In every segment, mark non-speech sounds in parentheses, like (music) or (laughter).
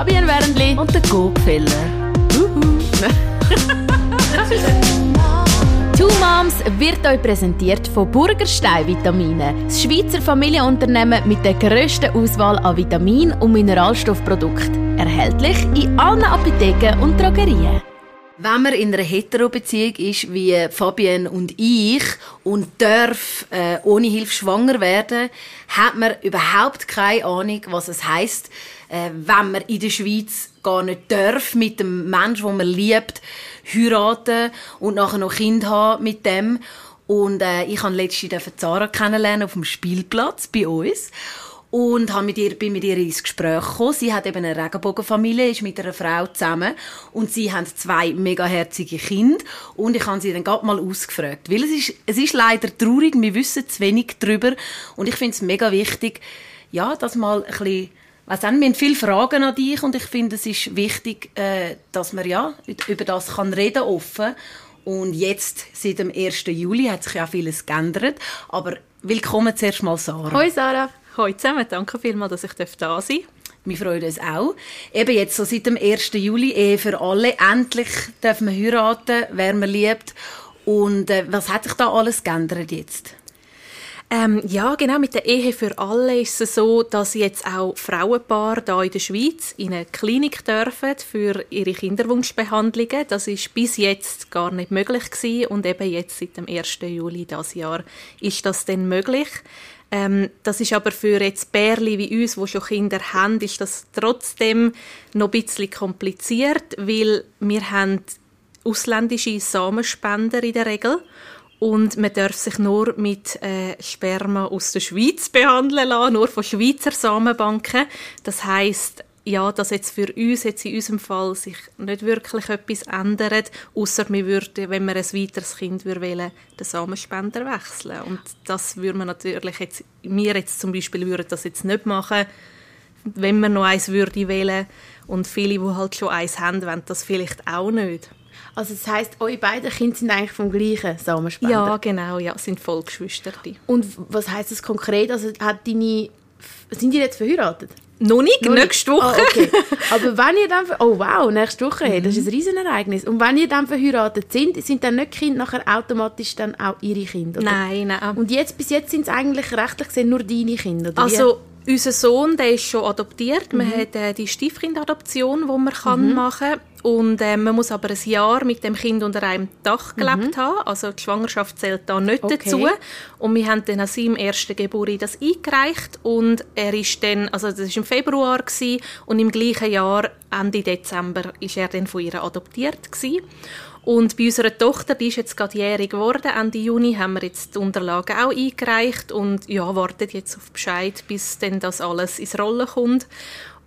Fabian Wernli und der Gopfeller. (laughs) Two Moms wird euch präsentiert von Burgerstein Vitamine, das Schweizer Familienunternehmen mit der grössten Auswahl an Vitamin- und Mineralstoffprodukten. Erhältlich in allen Apotheken und Drogerien. Wenn man in einer Hetero-Beziehung ist, wie Fabienne und ich, und darf äh, ohne Hilfe schwanger werden, hat man überhaupt keine Ahnung, was es heißt, äh, wenn man in der Schweiz gar nicht darf mit dem Menschen, den man liebt, heiraten und nachher noch Kind haben mit dem. Und äh, ich habe letztens Zara kennenlernen auf dem Spielplatz bei uns. Und habe mit ihr, bin mit ihr ins Gespräch gekommen. Sie hat eben eine Regenbogenfamilie, ist mit einer Frau zusammen. Und sie haben zwei mega herzige Kinder. Und ich habe sie dann gerade mal ausgefragt, weil es ist, es ist leider traurig, wir wissen zu wenig darüber und ich finde es mega wichtig, ja, dass mal ein bisschen also wir haben viele Fragen an dich und ich finde, es ist wichtig, äh, dass man ja über das kann reden offen. Und jetzt, seit dem 1. Juli, hat sich ja vieles geändert. Aber willkommen zuerst mal, Sarah. Hoi, Sarah. Hallo zusammen, danke vielmals, dass ich da sein darf. Wir freuen uns auch. Eben jetzt so seit dem 1. Juli, Ehe für alle. Endlich dürfen wir heiraten, wer man liebt. Und äh, was hat sich da alles geändert jetzt? Ähm, ja, genau. Mit der Ehe für alle ist es so, dass jetzt auch Frauenpaare hier in der Schweiz in eine Klinik dürfen für ihre Kinderwunschbehandlungen. Das ist bis jetzt gar nicht möglich gewesen und eben jetzt seit dem 1. Juli dieses Jahr ist das dann möglich. Ähm, das ist aber für jetzt Bärli wie uns, wo schon Kinder haben, ist das trotzdem noch ein bisschen kompliziert, weil wir haben ausländische Samenspender in der Regel und man darf sich nur mit äh, Sperma aus der Schweiz behandeln lassen, nur von Schweizer Samenbanken. Das heißt, ja, dass jetzt für uns jetzt in unserem Fall sich nicht wirklich etwas ändert, außer wir würden, wenn wir ein weiteres Kind wählen, den Samenspender wechseln. Und das würde man natürlich jetzt, wir jetzt zum Beispiel würden das jetzt nicht machen, wenn man noch eins würde wählen und viele, die halt schon eins haben, wollen das vielleicht auch nicht. Also das heisst, eure beiden Kinder sind eigentlich vom gleichen Samenspender? Ja, genau, ja, sind Vollgeschwister. Und was heißt das konkret? Also hat deine, sind die jetzt verheiratet? Noch nicht, Noch nächste Woche. Oh, okay. (laughs) Aber wenn ihr dann, oh wow, nächste Woche, mhm. das ist ein Riesenereignis. Und wenn ihr dann verheiratet sind, sind dann nicht Kinder nachher automatisch dann auch ihre Kinder? Oder? Nein, nein. Und jetzt, bis jetzt sind es eigentlich rechtlich gesehen nur deine Kinder, oder Also, unser Sohn, der ist schon adoptiert. Mhm. Man hat äh, die Stiefkindadoption, die man kann mhm. machen kann. Und äh, man muss aber ein Jahr mit dem Kind unter einem Dach gelebt mhm. haben. Also die Schwangerschaft zählt da nicht okay. dazu. Und wir haben dann an seinem ersten Geburt das eingereicht. Und er ist dann, also das war im Februar gewesen, und im gleichen Jahr, Ende Dezember, ist er dann von ihr adoptiert gewesen. Und bei unserer Tochter, die ist jetzt gerade jährig geworden, Ende Juni, haben wir jetzt die Unterlagen auch eingereicht und ja, wartet jetzt auf Bescheid, bis dann das alles ins Rollen kommt.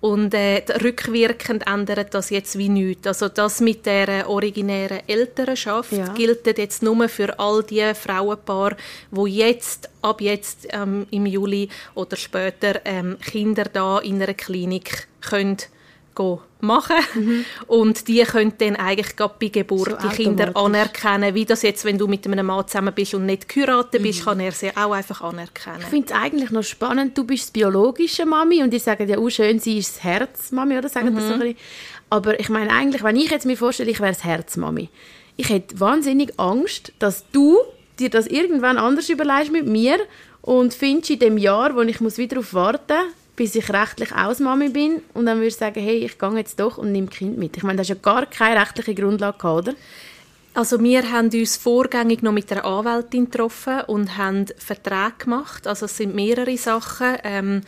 Und äh, rückwirkend ändert das jetzt wie nichts. Also das mit der originären Elternschaft ja. gilt jetzt nur für all die Frauenpaare, wo jetzt ab jetzt ähm, im Juli oder später ähm, Kinder da in einer Klinik können machen mhm. und die können dann eigentlich gerade bei Geburt so die Kinder anerkennen, wie das jetzt, wenn du mit einem Mann zusammen bist und nicht geheiratet mhm. bist, kann er sie auch einfach anerkennen. Ich finde es eigentlich noch spannend, du bist biologische Mami und die sagen ja, oh schön, sie ist das Herzmami, oder? Sagen mhm. das so ein Aber ich meine eigentlich, wenn ich jetzt mir vorstelle, ich wäre das Herzmami, ich hätte wahnsinnig Angst, dass du dir das irgendwann anders überlegst mit mir und findest in dem Jahr, wo ich muss wieder auf warten bis ich rechtlich aus Mami bin und dann würde ich sagen, hey, ich gehe jetzt doch und nehme Kind mit. Ich meine, das ist ja gar keine rechtliche Grundlage, gehabt, oder? Also wir haben uns vorgängig noch mit der Anwältin getroffen und haben Verträge gemacht. Also es sind mehrere Sachen. Ähm,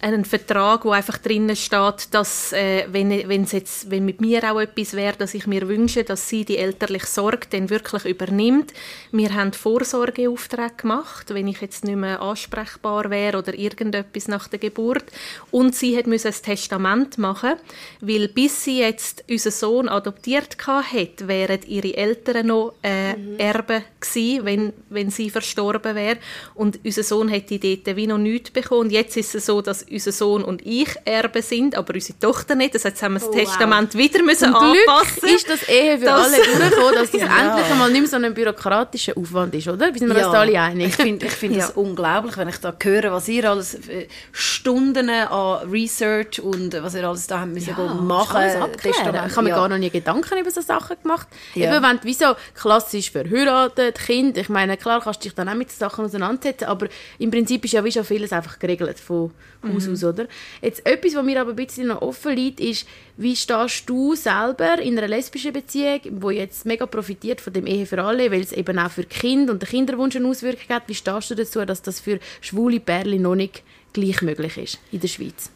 einen Vertrag, wo einfach drinnen steht, dass äh, wenn, wenn's jetzt, wenn mit mir auch etwas wäre, dass ich mir wünsche, dass sie die elterliche Sorge dann wirklich übernimmt. Wir haben Vorsorgeaufträge gemacht, wenn ich jetzt nicht mehr ansprechbar wäre oder irgendetwas nach der Geburt. Und sie hat müssen ein Testament machen, weil bis sie jetzt unseren Sohn adoptiert hat, wären ihre Eltern noch äh, mhm. Erben gewesen, wenn, wenn sie verstorben wäre. Und unser Sohn hätte dort wie noch nichts bekommen. Und jetzt ist es so, dass unser Sohn und ich Erben sind, aber unsere Tochter nicht. Das heißt, haben wir das Oh, Testament wieder müssen Zum Glück anpassen. ist das Ehe für Das- alle durchgekommen, dass das (laughs) Genau. endlich einmal nicht mehr so ein bürokratischer Aufwand ist, oder? Wir sind wir uns da alle einig. Ich finde ich find Ja. das unglaublich, wenn ich da höre, was ihr alles äh, Stunden an Research und äh, was ihr alles da habt müssen Ja, machen. Testament, Ich habe mir ja. gar noch nie Gedanken über so Sachen gemacht. Ja. Eben, wenn du wie so klassisch verheiratet, Kind, ich meine, klar kannst du dich dann auch mit Sachen auseinandersetzen, aber im Prinzip ist ja wie schon vieles einfach geregelt von Haus Mhm. aus, oder? Jetzt etwas, was mir aber ein bisschen noch offen liegt, ist, wie stehst du selber in einer lesbischen Beziehung, wo jetzt mega profitiert von dem Ehe für alle, weil es eben auch für Kind und den Kinderwunsch eine Auswirkung hat. Wie stehst du dazu, dass das für schwule Pärchen noch nicht gleich möglich ist in der Schweiz?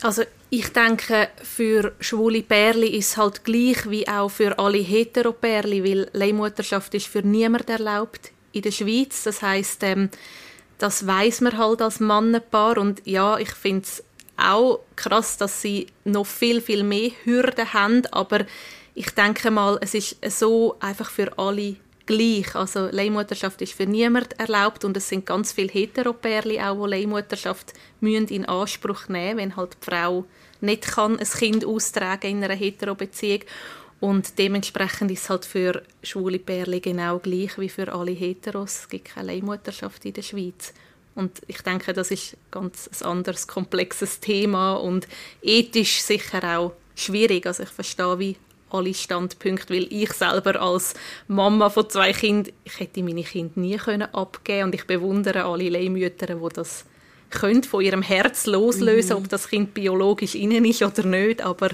Also ich denke, für schwule Pärli ist es halt gleich wie auch für alle Heteropärli, weil Leihmutterschaft ist für niemand erlaubt in der Schweiz. Das heißt, ähm, das weiß man halt als Mannenpaar. Und ja, ich finde es auch krass, dass sie noch viel, viel mehr Hürden haben, aber ich denke mal, es ist so einfach für alle gleich. Also Leihmutterschaft ist für niemand erlaubt. Und es sind ganz viele Heteropärli auch, die Leihmutterschaft müssen in Anspruch nehmen, wenn halt die Frau nicht kann ein Kind austragen in einer Heterobeziehung und dementsprechend ist es halt für schwule Pärli genau gleich wie für alle Heteros. Es gibt keine Leihmutterschaft in der Schweiz. Und ich denke, das ist ganz ein anderes, komplexes Thema und ethisch sicher auch schwierig. Also ich verstehe wie alle Standpunkte, weil ich selber als Mama von zwei Kindern, ich hätte meine Kinder nie können abgeben und ich bewundere alle Leihmütter, die das können, von ihrem Herz loslösen, ob das Kind biologisch innen ist oder nicht, aber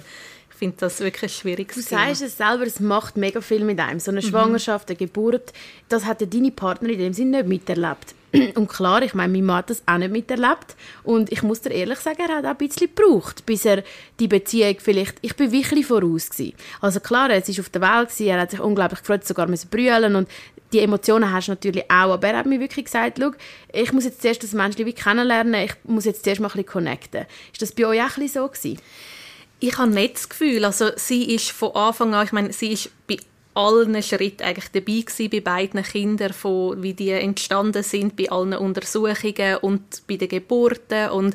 ich finde das wirklich ein schwieriges Du Thema. sagst es selber, es macht mega viel mit einem. So Mhm. eine Schwangerschaft, eine Geburt, das hat ja deine Partner in dem Sinne nicht miterlebt. (clears throat) Und klar, ich meine, mein Mann hat das auch nicht miterlebt. Und ich muss dir ehrlich sagen, er hat auch ein bisschen gebraucht, bis er die Beziehung vielleicht... Ich bin wirklich voraus. Gewesen. Also klar, er war auf der Welt, gewesen, er hat sich unglaublich gefreut, sogar müssen brüllen und die Emotionen hast du natürlich auch. Aber er hat mir wirklich gesagt, schau, ich muss jetzt zuerst das Menschliche wie kennenlernen, ich muss jetzt zuerst mal ein bisschen connecten. Ist das bei euch auch ein bisschen so gewesen? Ich habe nicht das Gefühl, also sie ist von Anfang an, ich meine, sie ist bei allen Schritten eigentlich dabei gewesen, bei beiden Kindern, von, wie die entstanden sind, bei allen Untersuchungen und bei den Geburten und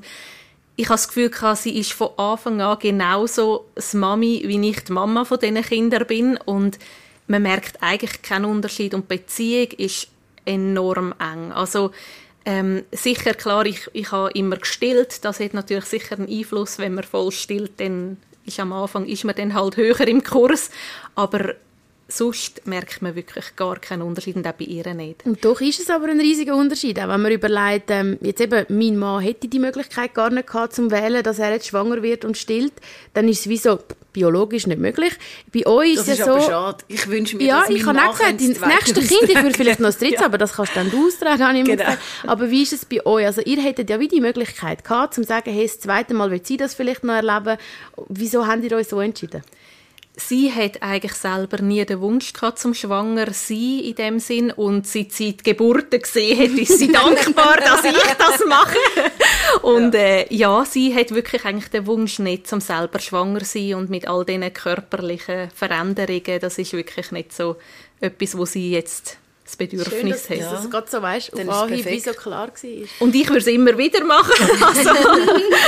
ich habe das Gefühl, gehabt, sie ist von Anfang an genauso das Mami, wie ich die Mama von diesen Kindern bin und man merkt eigentlich keinen Unterschied und die Beziehung ist enorm eng. Also ähm, sicher, klar, ich, ich habe immer gestillt. Das hat natürlich sicher einen Einfluss. Wenn man voll stillt, dann ist am Anfang ist man dann halt höher im Kurs. Aber sonst merkt man wirklich gar keinen Unterschied und auch bei ihr nicht. Und doch ist es aber ein riesiger Unterschied, auch wenn man überlegt, ähm, jetzt eben, mein Mann hätte die Möglichkeit gar nicht gehabt, zum wählen, dass er jetzt schwanger wird und stillt, dann ist es wie so biologisch nicht möglich. Bei euch Das ist ist ja so... aber schade. Ich wünsche mir, Ja, dass ich mein habe Mann auch gesagt, das das nächste Kind, ich würde vielleicht noch das dritte, aber das kannst dann du austragen, habe ich Genau. gesagt. Aber wie ist es bei euch? Also ihr hättet ja wie die Möglichkeit gehabt, zum zu sagen, hey, das zweite Mal will sie das vielleicht noch erleben. Wieso habt ihr euch so entschieden? Sie hat eigentlich selber nie den Wunsch gehabt, zum schwanger zu sein in dem Sinn und seit sie die Geburten gesehen hat, ist sie (laughs) dankbar, dass ich das mache. Und ja. Äh, ja, sie hat wirklich eigentlich den Wunsch nicht, zum selber schwanger zu sein und mit all diesen körperlichen Veränderungen, das ist wirklich nicht so etwas, wo sie jetzt das Bedürfnis Schön, dass, hat. dass es gerade so weißt, auf Anhieb, wie so klar war. Und ich würde es immer wieder machen. (laughs) Also,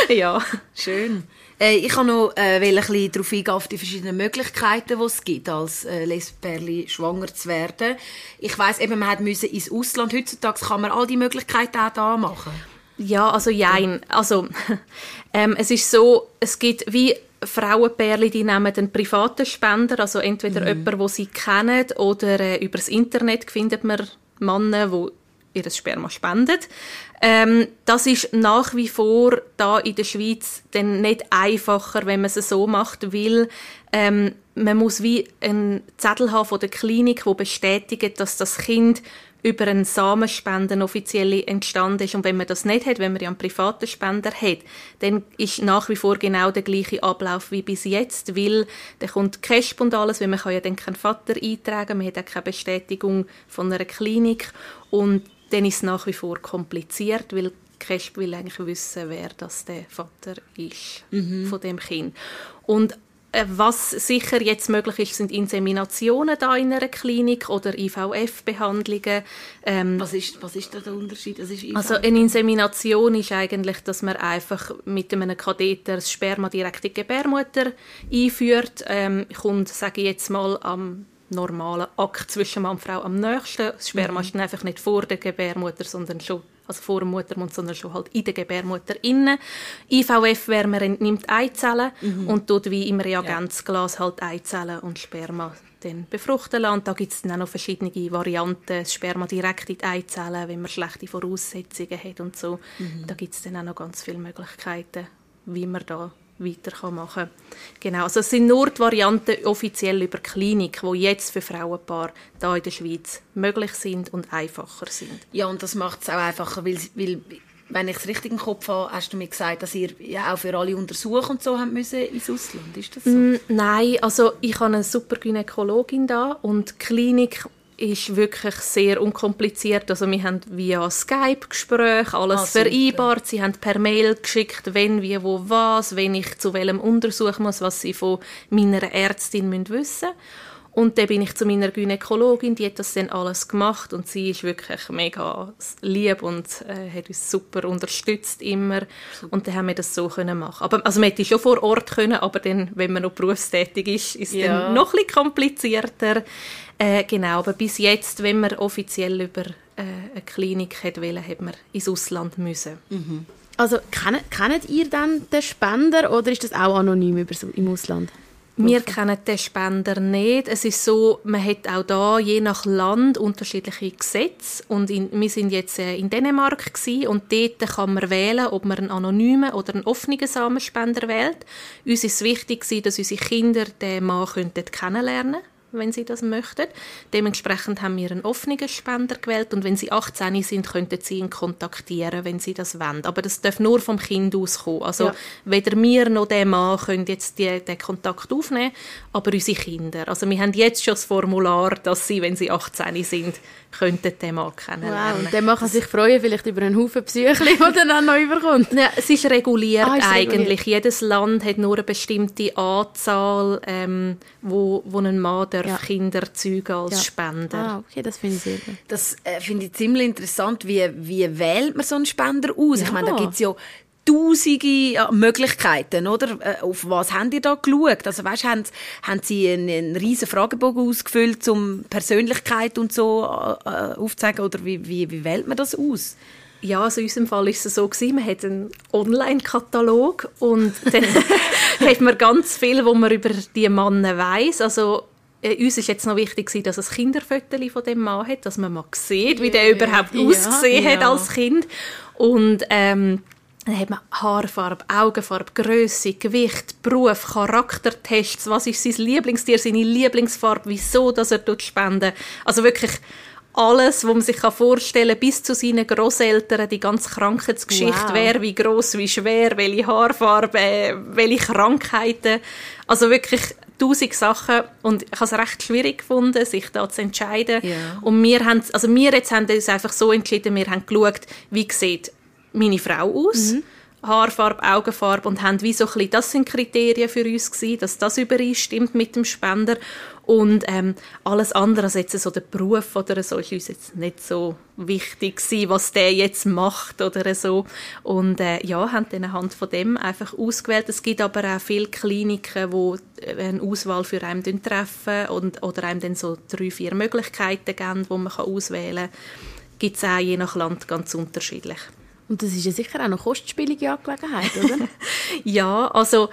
(laughs) ja. Schön. Äh, ich kann noch äh, will ein bisschen darauf eingehen, auf die verschiedenen Möglichkeiten, die es gibt, als äh, Lesbenperli schwanger zu werden. Ich weiss eben, man hat müssen ins Ausland. Heutzutage kann man all die Möglichkeiten auch da machen. Ja, also jein. Also, (laughs) ähm, es ist so, es gibt wie Frauenpärchen, die nehmen einen privaten Spender, also entweder jemanden, den sie kennen, oder äh, über das Internet findet man Männer, die ihr Sperma spenden. Ähm, das ist nach wie vor da in der Schweiz dann nicht einfacher, wenn man es so macht, weil ähm, man muss wie einen Zettel haben von der Klinik, wo bestätigt, dass das Kind über einen Samenspenden offiziell entstanden ist. Und wenn man das nicht hat, wenn man ja einen privaten Spender hat, dann ist nach wie vor genau der gleiche Ablauf wie bis jetzt, weil dann kommt Casp und alles, weil man kann ja dann keinen Vater eintragen, man hat auch keine Bestätigung von einer Klinik und dann ist es nach wie vor kompliziert, weil Casp will eigentlich wissen, wer das der Vater ist von dem Kind. Und Äh, was sicher jetzt möglich ist, sind Inseminationen da in einer Klinik oder IVF-Behandlungen. Ähm, was, ist, was ist da der Unterschied? Also eine Insemination ist eigentlich, dass man einfach mit einem Katheter das Sperma direkt in die Gebärmutter einführt. Ähm, kommt, sage ich jetzt mal, am normalen Akt zwischen Mann und Frau am nächsten. Das Sperma mhm. ist dann einfach nicht vor der Gebärmutter, sondern schon also vor dem Muttermund, sondern schon halt in der Gebärmutter innen. IVF man entnimmt Eizellen mhm. und tut wie im Reagenzglas halt Eizellen und Sperma dann befruchten lassen. Da gibt es dann auch noch verschiedene Varianten, das Sperma direkt in die Eizellen, wenn man schlechte Voraussetzungen hat und so. Mhm. Da gibt es dann auch noch ganz viele Möglichkeiten, wie man da weiter machen kann. Genau, also es sind nur die Varianten offiziell über Klinik, die jetzt für Frauenpaare da in der Schweiz möglich sind und einfacher sind. Ja, und das macht es auch einfacher, weil, weil wenn ich es richtig im Kopf habe, hast du mir gesagt, dass ihr ja auch für alle Untersuchungen und so haben müssen ins Ausland. Ist das so? Mm, nein, also ich habe eine super Gynäkologin da und die Klinik ist wirklich sehr unkompliziert. Also wir haben via Skype Gespräche alles ah, vereinbart. Sie haben per Mail geschickt, wenn, wie, wo, was, wenn ich zu welchem Untersuch muss, was sie von meiner Ärztin müssen wissen und dann bin ich zu meiner Gynäkologin, die hat das dann alles gemacht und sie ist wirklich mega lieb und äh, hat uns super unterstützt immer und dann haben wir das so können machen. Aber also man hätte schon vor Ort können, aber dann, wenn man noch berufstätig ist, ist es ja. dann noch ein bisschen komplizierter. Äh, genau, aber bis jetzt, wenn man offiziell über äh, eine Klinik hätte wollen, hätte man ins Ausland müssen. Mhm. Also kennt, kennt ihr dann den Spender oder ist das auch anonym über, im Ausland? Wir kennen den Spender nicht. Es ist so, man hat auch da je nach Land unterschiedliche Gesetze. Und in, wir sind jetzt äh, in Dänemark gewesen, und dort kann man wählen, ob man einen anonymen oder einen offenen Samenspender wählt. Uns ist es wichtig, dass unsere Kinder den Mann kennenlernen können wenn sie das möchten. Dementsprechend haben wir einen offenen Spender gewählt und wenn sie 18 sind, könnten sie ihn kontaktieren, wenn sie das wollen. Aber das darf nur vom Kind auskommen. Also ja. weder wir noch der Mann können jetzt die, den Kontakt aufnehmen, aber unsere Kinder. Also wir haben jetzt schon das Formular, dass sie, wenn sie 18 sind, könnten den Mann kennenlernen. Wow, und dann kann sich freuen vielleicht über einen Haufen Psyche, die er dann noch überkommt. Ja, es ist reguliert ah, ist eigentlich. Reguliert. Jedes Land hat nur eine bestimmte Anzahl, ähm, wo, wo ein Mann darf ja. Kinder zeugen als ja. Spender. Ah, okay, das finde ich sehr gut. Das äh, finde ich ziemlich interessant. Wie, wie wählt man so einen Spender aus? Ja. Ich meine, da gibt es ja tausende Möglichkeiten, oder? Äh, auf was haben ihr da geschaut? Also, weißt, haben, haben Sie einen, einen riesen Fragebogen ausgefüllt, um Persönlichkeit und so äh, aufzuzeigen? Oder wie, wie, wie wählt man das aus? Ja, also in unserem Fall ist es so gewesen, man hat einen Online-Katalog und dann (laughs) (laughs) hat man ganz viel, wo man über die Männer weiß. Also äh, uns ist jetzt noch wichtig dass es Kinderfotos von dem Mann hat, dass man mal sieht, wie der überhaupt ja, ausgesehen ja. hat als Kind. Und ähm, dann hat man Haarfarbe, Augenfarbe, Größe, Gewicht, Beruf, Charaktertests, was ist sein Lieblingstier, seine Lieblingsfarbe, wieso dass er spenden Also wirklich alles, was man sich vorstellen kann, bis zu seinen Großeltern, die ganze Krankheitsgeschichte, wow. wer wie groß, wie schwer, welche Haarfarbe, welche Krankheiten. Also wirklich tausend Sachen und ich habe es recht schwierig gefunden, sich da zu entscheiden. Yeah. Und wir haben, also wir jetzt haben uns einfach so entschieden, wir haben geschaut, wie sieht meine Frau aus. Mhm. Haarfarbe, Augenfarbe und haben wie so ein bisschen, das sind Kriterien für uns gewesen, dass das übereinstimmt mit dem Spender und ähm, alles andere, also jetzt so der Beruf oder so, ist uns jetzt nicht so wichtig gewesen, was der jetzt macht oder so und äh, ja, haben dann anhand von dem einfach ausgewählt. Es gibt aber auch viele Kliniken, wo äh, eine Auswahl für einen treffen und, oder einem dann so drei, vier Möglichkeiten geben, wo man auswählen kann. Gibt es auch je nach Land ganz unterschiedlich. Und das ist ja sicher auch eine kostspielige Angelegenheit, oder? (laughs) ja, also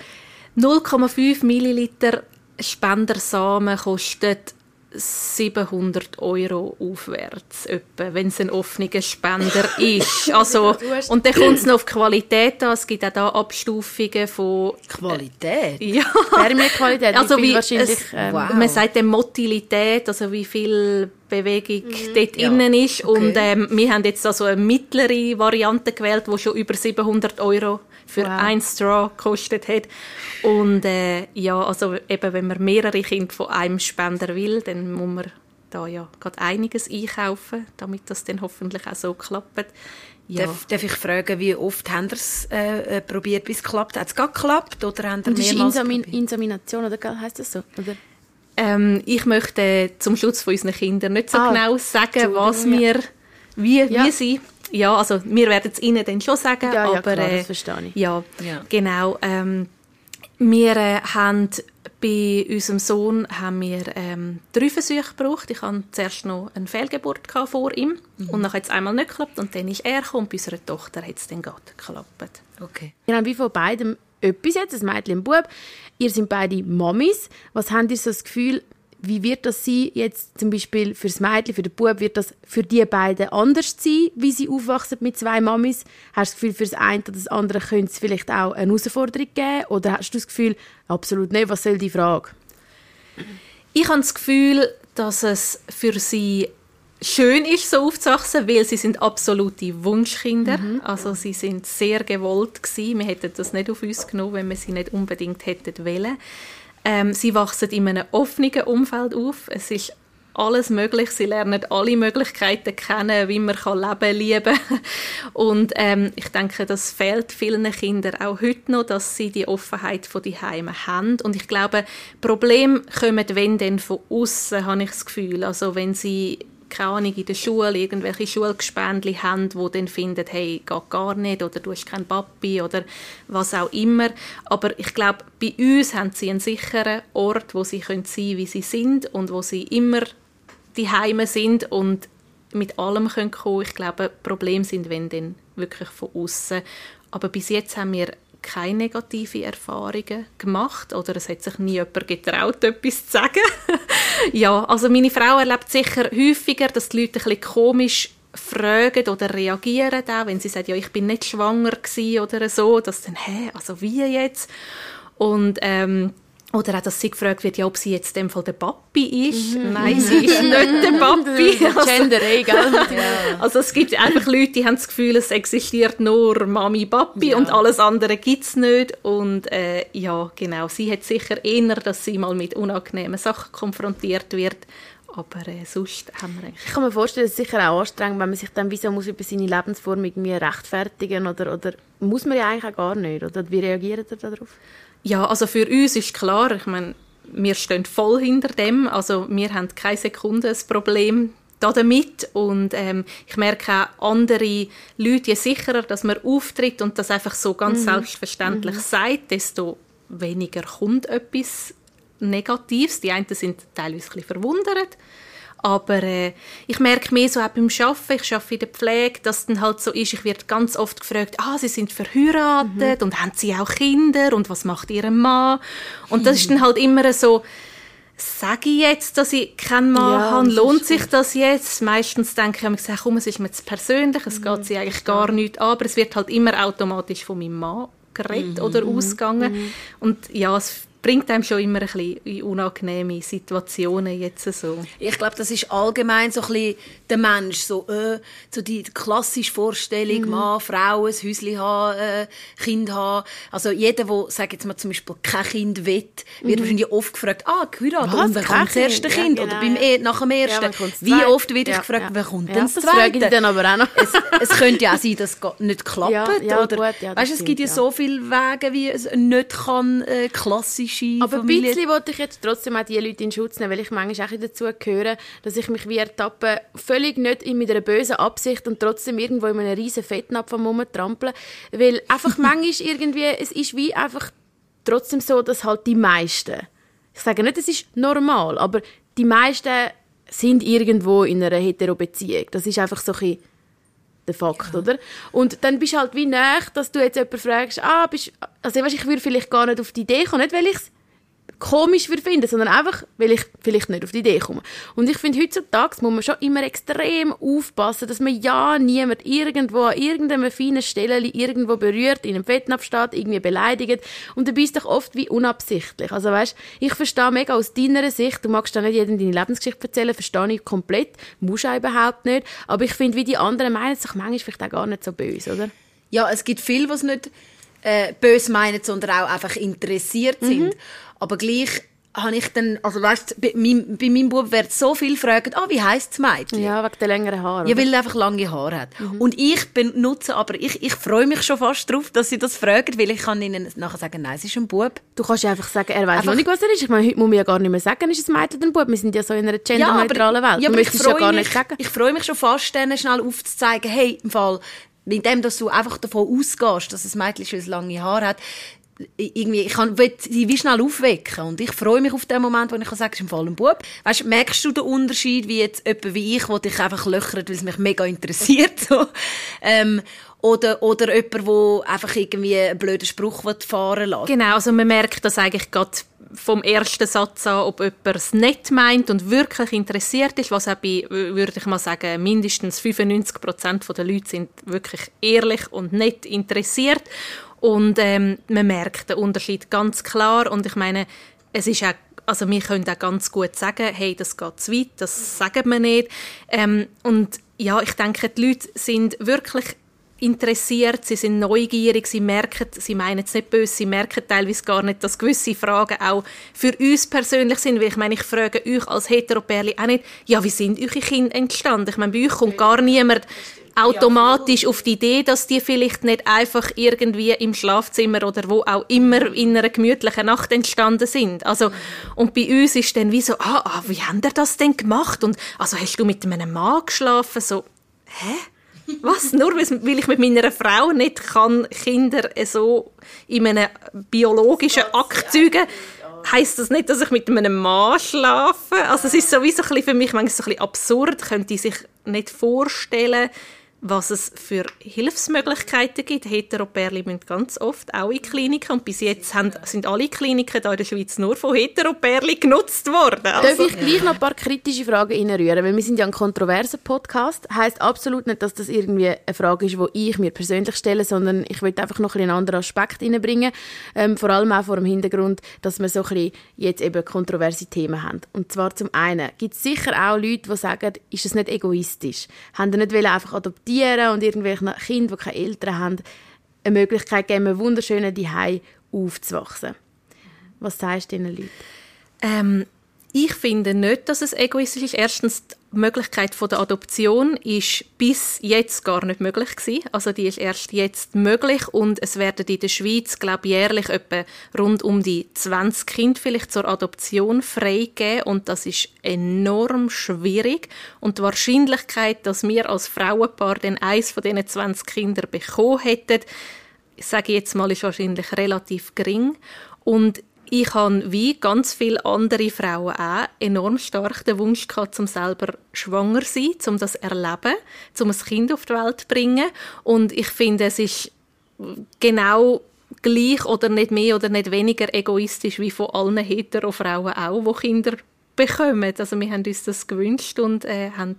0,5 Milliliter Spendersamen kostet 700 Euro aufwärts, wenn es ein offener Spender (laughs) ist. Also, und dann kommt es noch auf Qualität an. Es gibt auch da Abstufungen von... Qualität? Ja. Thermie-Qualität, (laughs) also wie wahrscheinlich... Es, ähm, wow. Man sagt dann Motilität, also wie viel Bewegung mhm. dort ja. innen ist. Okay. Und ähm, wir haben jetzt also eine mittlere Variante gewählt, die schon über 700 Euro für wow. ein Straw gekostet hat. Und äh, ja, also eben, wenn man mehrere Kinder von einem Spender will, dann muss man da ja gerade einiges einkaufen, damit das dann hoffentlich auch so klappt. Ja. Darf, darf, ich fragen, wie oft haben Sie es äh, äh, probiert, bis es klappt? Hat es gar geklappt oder haben mehrmals Insamin Insamination, oder heißt das so? Oder? Ähm, ich möchte zum Schutz von unseren Kindern nicht so ah, genau sagen, was wir, wie, ja. wie sie ja, also wir werden es Ihnen dann schon sagen, ja, ja, aber klar, das verstehe ich. Ja, ja. genau. Ähm, wir äh, haben bei unserem Sohn haben wir ähm, drei Versuche gebraucht. Ich hatte zuerst noch eine Fehlgeburt vor ihm mhm. und dann hat es einmal nicht geklappt und dann ist er gekommen und bei unserer Tochter hat es dann geklappt. Okay. Wir haben wie von beidem etwas jetzt, ein Mädchen und ein Bub. Ihr seid beide Mamis. Was habt ihr so das Gefühl, wie wird das sein, jetzt zum Beispiel für das Mädchen, für den Bub, wird das für die beiden anders sein, wie sie aufwachsen mit zwei Mamis? Hast du das Gefühl, für das eine oder das andere könnte es vielleicht auch eine Herausforderung geben? Oder hast du das Gefühl, absolut nicht, was soll die Frage? Ich habe das Gefühl, dass es für sie schön ist, so aufzuwachsen, weil sie sind absolute Wunschkinder. Mhm. Also sie sind sehr gewollt gewesen. Wir hätten das nicht auf uns genommen, wenn wir sie nicht unbedingt hätten wollen. Ähm, sie wachsen in einem offenen Umfeld auf. Es ist alles möglich. Sie lernen alle Möglichkeiten kennen, wie man kann leben, lieben. (laughs) Und ähm, ich denke, das fehlt vielen Kindern auch heute noch, dass sie die Offenheit von die Heime haben. Und ich glaube, Probleme kommen wenn dann von außen, habe ich das Gefühl. Also wenn sie keine Ahnung, in der Schule irgendwelche Schulgespendli haben, die dann finden, hey, geht gar nicht oder du hast keinen Papi oder was auch immer. Aber ich glaube, bei uns haben sie einen sicheren Ort, wo sie können sein wie sie sind und wo sie immer die Heime sind und mit allem können kommen. Ich glaube, Probleme sind, wenn dann wirklich von außen. Aber bis jetzt haben wir keine negativen Erfahrungen gemacht oder es hat sich nie jemand getraut, etwas zu sagen. (laughs) ja, also meine Frau erlebt sicher häufiger, dass die Leute ein bisschen komisch fragen oder reagieren, auch wenn sie sagt, ja, ich bin nicht schwanger oder so, dass dann, hä, also wie jetzt? Und ähm, oder auch, dass sie gefragt wird, ja, ob sie jetzt in dem Fall der Papi ist. Mhm. Nein, sie ist (laughs) nicht der Papi. Also, Gender, gell? (laughs) Also es gibt einfach Leute, die haben das Gefühl, es existiert nur Mami, Papi ja. und alles andere gibt es nicht. Und äh, ja, genau, sie hat sicher eher, dass sie mal mit unangenehmen Sachen konfrontiert wird. Aber äh, sonst haben wir eigentlich... Ich kann mir vorstellen, es ist sicher auch anstrengend, wenn man sich dann wieso muss über seine Lebensform irgendwie rechtfertigen oder, oder muss man ja eigentlich auch gar nicht. Oder wie reagiert ihr darauf? Ja, also für uns ist klar, ich meine, wir stehen voll hinter dem, also wir haben keine Sekunde ein Problem damit und ähm, ich merke auch andere Leute, je sicherer, dass man auftritt und das einfach so ganz mhm. selbstverständlich mhm. sagt, desto weniger kommt etwas Negatives. Die einen sind teilweise ein bisschen verwundert, aber äh, ich merke mehr so auch beim Arbeiten, ich arbeite in der Pflege, dass dann halt so ist, ich werde ganz oft gefragt, ah, Sie sind verheiratet mhm. und haben Sie auch Kinder und was macht Ihr Mann? Und das ist dann halt immer so, sage ich jetzt, dass ich keinen Mann ja, habe, lohnt sich das jetzt? Meistens denke ich, ich gesagt, komm, es ist mir zu persönlich, es mhm. geht sie eigentlich gar nicht an, aber es wird halt immer automatisch von meinem Mann geredet mhm. oder mhm. ausgegangen. Mhm. Und ja, es bringt einem schon immer ein bisschen in unangenehme Situationen jetzt so. Ich glaube, das ist allgemein so ein bisschen der Mensch, so, äh, so die klassische Vorstellung, mhm. Mann, Frau, ein Häuschen haben, äh, Kind haben. Also jeder, der, sag jetzt mal zum Beispiel, kein Kind will, wird mhm. wahrscheinlich oft gefragt, ah, geheiratet, und wann kommt das erste Kind? Ja, genau. Oder beim e nach dem ersten. Ja, Wie oft wird ja, gefragt, ja. wann kommt ja, denn das zweite? Das dann aber auch noch. es, es könnte ja auch sein, dass es nicht (laughs) klappt. Ja, ja, oder, gut, ja, weißt, es gibt ja, so viele Wege, wie es nicht kann, äh, klassisch klassische Aber Familie. ein bisschen wollte ich jetzt trotzdem auch die Leute in Schutz nehmen, weil ich manchmal auch dazu gehöre, dass ich mich wie ertappe, völlig nicht mit einer bösen Absicht und trotzdem irgendwo in einem riesen Fettnapf am rumtrampeln. Weil einfach (laughs) manchmal irgendwie, es ist wie einfach trotzdem so, dass halt die meisten, ich sage nicht, es ist normal, aber die meisten sind irgendwo in einer Hetero-Beziehung. Das ist einfach so ein der Fakt, ja. oder? Und dann bist du halt wie nach, dass du jetzt jemanden fragst, ah, bist, also weißt, ich würde vielleicht gar nicht auf die Idee kommen, nicht weil ich es komisch würde finden, sondern einfach, weil ich vielleicht nicht auf die Idee komme. Und ich finde, heutzutage muss man schon immer extrem aufpassen, dass man ja niemand irgendwo an irgendeiner feinen Stelle irgendwo berührt, in einem Fettnapf steht, irgendwie beleidigt. Und du bist doch oft wie unabsichtlich. Also weißt, ich verstehe mega aus deiner Sicht, du magst da nicht jedem deine Lebensgeschichte erzählen, verstehe ich komplett, musst du überhaupt nicht. Aber ich finde, wie die anderen meinen sich manchmal vielleicht auch gar nicht so böse, oder? Ja, es gibt viel, was nicht äh, böse meinen, sondern auch einfach interessiert sind. Mhm. Aber gleich habe ich dann, also weißt, bei, meinem, bei meinem Bub wird so viel fragen, ah, wie heisst das Mädchen? Ja, wegen der längeren Haare. Ja, weil er einfach lange Haare hat. Mhm. Und ich benutze, aber ich, ich freue mich schon fast darauf, dass sie das fragen, weil ich kann ihnen nachher sagen, nein, es ist ein Bub. Du kannst ja einfach sagen, er weiß noch nicht, was er ist. Ich meine, heute muss man ja gar nicht mehr sagen, ist es Mädchen oder ein Bub. Wir sind ja so in einer genderneutralen ja, Welt. Ja, aber ich freue ja mich, ich freue mich schon fast, denen schnell aufzuzeigen, hey, im Fall, mit dem, dass du einfach davon ausgehst, dass ein Mädchen schon lange Haare hat, irgendwie, ich will sie wie schnell aufwecken. Und ich freue mich auf den Moment, wo ich kann sagen, es ist im Fall ein Bub. Weißt, merkst du den Unterschied, wie jetzt jemand wie ich, der dich einfach löchert, weil es mich mega interessiert, (laughs) so. ähm, oder, oder jemand, der einfach irgendwie einen blöden Spruch fahren lässt. Genau, also man merkt das eigentlich gerade vom ersten Satz an, ob jemand es nicht meint und wirklich interessiert ist, was auch bei, würde ich mal sagen, mindestens 95 Prozent der Leute sind wirklich ehrlich und nicht interessiert. Und ähm, man merkt den Unterschied ganz klar. Und ich meine, es ist auch also wir können auch ganz gut sagen, hey, das geht zu weit, das sagen wir nicht. Ähm, und ja, ich denke, die Leute sind wirklich interessiert, sie sind neugierig, sie merken, sie meinen es nicht böse, sie merken teilweise gar nicht, dass gewisse Fragen auch für uns persönlich sind, weil ich meine, ich frage euch als Heteropärli auch nicht, ja, wie sind eure Kinder entstanden? Ich meine, bei euch kommt gar niemand automatisch auf die Idee, dass die vielleicht nicht einfach irgendwie im Schlafzimmer oder wo auch immer in einer gemütlichen Nacht entstanden sind. Also, und bei uns ist dann wie so, ah, ah wie haben ihr das denn gemacht? Und, also, hast du mit einem Mann geschlafen? So, hä? Was? (laughs) Nur weil ich mit meiner Frau nicht kann Kinder so in einem biologischen Akt zeugen heisst das nicht, dass ich mit einem Mann schlafe? Also es ist sowieso für mich manchmal so ein bisschen absurd, könnte ich sich nicht vorstellen, was es für Hilfsmöglichkeiten gibt. Heteropärli müssen ganz oft auch in Kliniken und bis jetzt haben, sind alle Kliniken hier in der Schweiz nur von Heteropärli genutzt worden. Also. Darf ich gleich noch ein paar kritische Fragen reinrühren? Weil wir sind ja ein kontroverser Podcast. Heißt absolut nicht, dass das irgendwie eine Frage ist, die ich mir persönlich stelle, sondern ich will einfach noch ein einen anderen Aspekt reinbringen. Ähm, vor allem auch vor dem Hintergrund, dass wir so ein bisschen jetzt eben kontroverse Themen haben. Und zwar zum einen gibt es sicher auch Leute, die sagen, ist es nicht egoistisch? Haben die nicht einfach adoptieren adoptieren und irgendwelchen Kindern, die keine Eltern haben, eine Möglichkeit geben, einem wunderschönen Zuhause aufzuwachsen. Was sagst du diesen Leuten? Ähm, ich finde nicht, dass es egoistisch ist. Erstens, die Möglichkeit der Adoption ist bis jetzt gar nicht möglich gewesen. Also die ist erst jetzt möglich und es werden in der Schweiz, glaube ich, jährlich etwa rund um die 20 Kinder vielleicht zur Adoption freigegeben und das ist enorm schwierig und die Wahrscheinlichkeit, dass wir als Frauenpaar dann eins von diesen 20 Kindern bekommen hätten, ich sage jetzt mal, ist wahrscheinlich relativ gering und ich habe wie ganz viele andere Frauen auch enorm stark den Wunsch gehabt, um selber schwanger zu sein, um das zu erleben, um ein Kind auf die Welt zu bringen. Und ich finde, es ist genau gleich oder nicht mehr oder nicht weniger egoistisch wie von allen hetero Frauen auch, die Kinder bekommen. Also wir haben uns das gewünscht und äh, haben,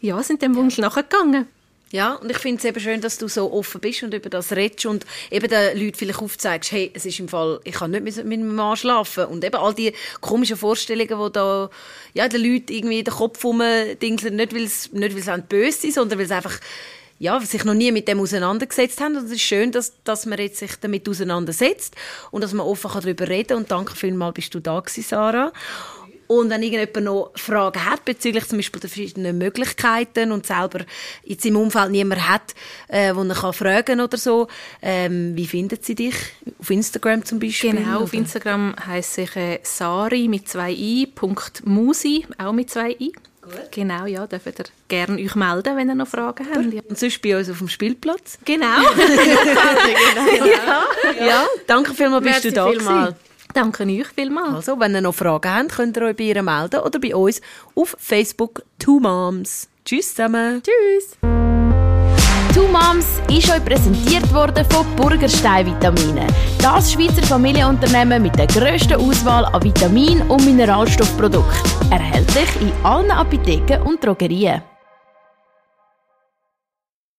ja, sind dem Wunsch nachgegangen. Ja, und ich finde es eben schön, dass du so offen bist und über das redest und eben den Leuten vielleicht aufzeigst, hey, es ist im Fall, ich kann nicht mit, meinem Mann schlafen. Und eben all die komischen Vorstellungen, die da, ja, den Leuten irgendwie den Kopf rumdingseln, nicht weil es, nicht weil es böse ist, sondern weil es einfach, ja, sich noch nie mit dem auseinandergesetzt haben. Und es ist schön, dass, dass man jetzt sich damit auseinandersetzt und dass man offen darüber reden kann. Und danke vielmals, bist du da gewesen, Sarah. Und wenn irgendjemand noch Fragen hat bezüglich zum Beispiel der verschiedenen Möglichkeiten und selber jetzt im Umfeld niemand hat, äh, wo er kann fragen oder so, ähm, wie findet sie dich? Auf Instagram zum Beispiel? Genau, oder? auf Instagram heisst ich äh, Sari mit zwei i, Punkt Musi, auch mit zwei i. Gut. Genau, ja, dürft ihr gerne euch melden, wenn ihr noch Fragen habt. Ja. Und sonst bei uns auf dem Spielplatz. Genau. (laughs) (laughs) genau. ja. ja. danke vielmals, bist Merci du da vielmal. Danke euch vielmals. Also, wenn ihr noch Fragen habt, könnt ihr euch bei ihr melden oder bei uns auf Facebook Two Moms. Tschüss zusammen. Tschüss. Two Moms ist euch präsentiert worden von Burgerstein Vitamine. Das Schweizer Familienunternehmen mit der grössten Auswahl an Vitamin- und Mineralstoffprodukten. Erhältlich in allen Apotheken und Drogerien.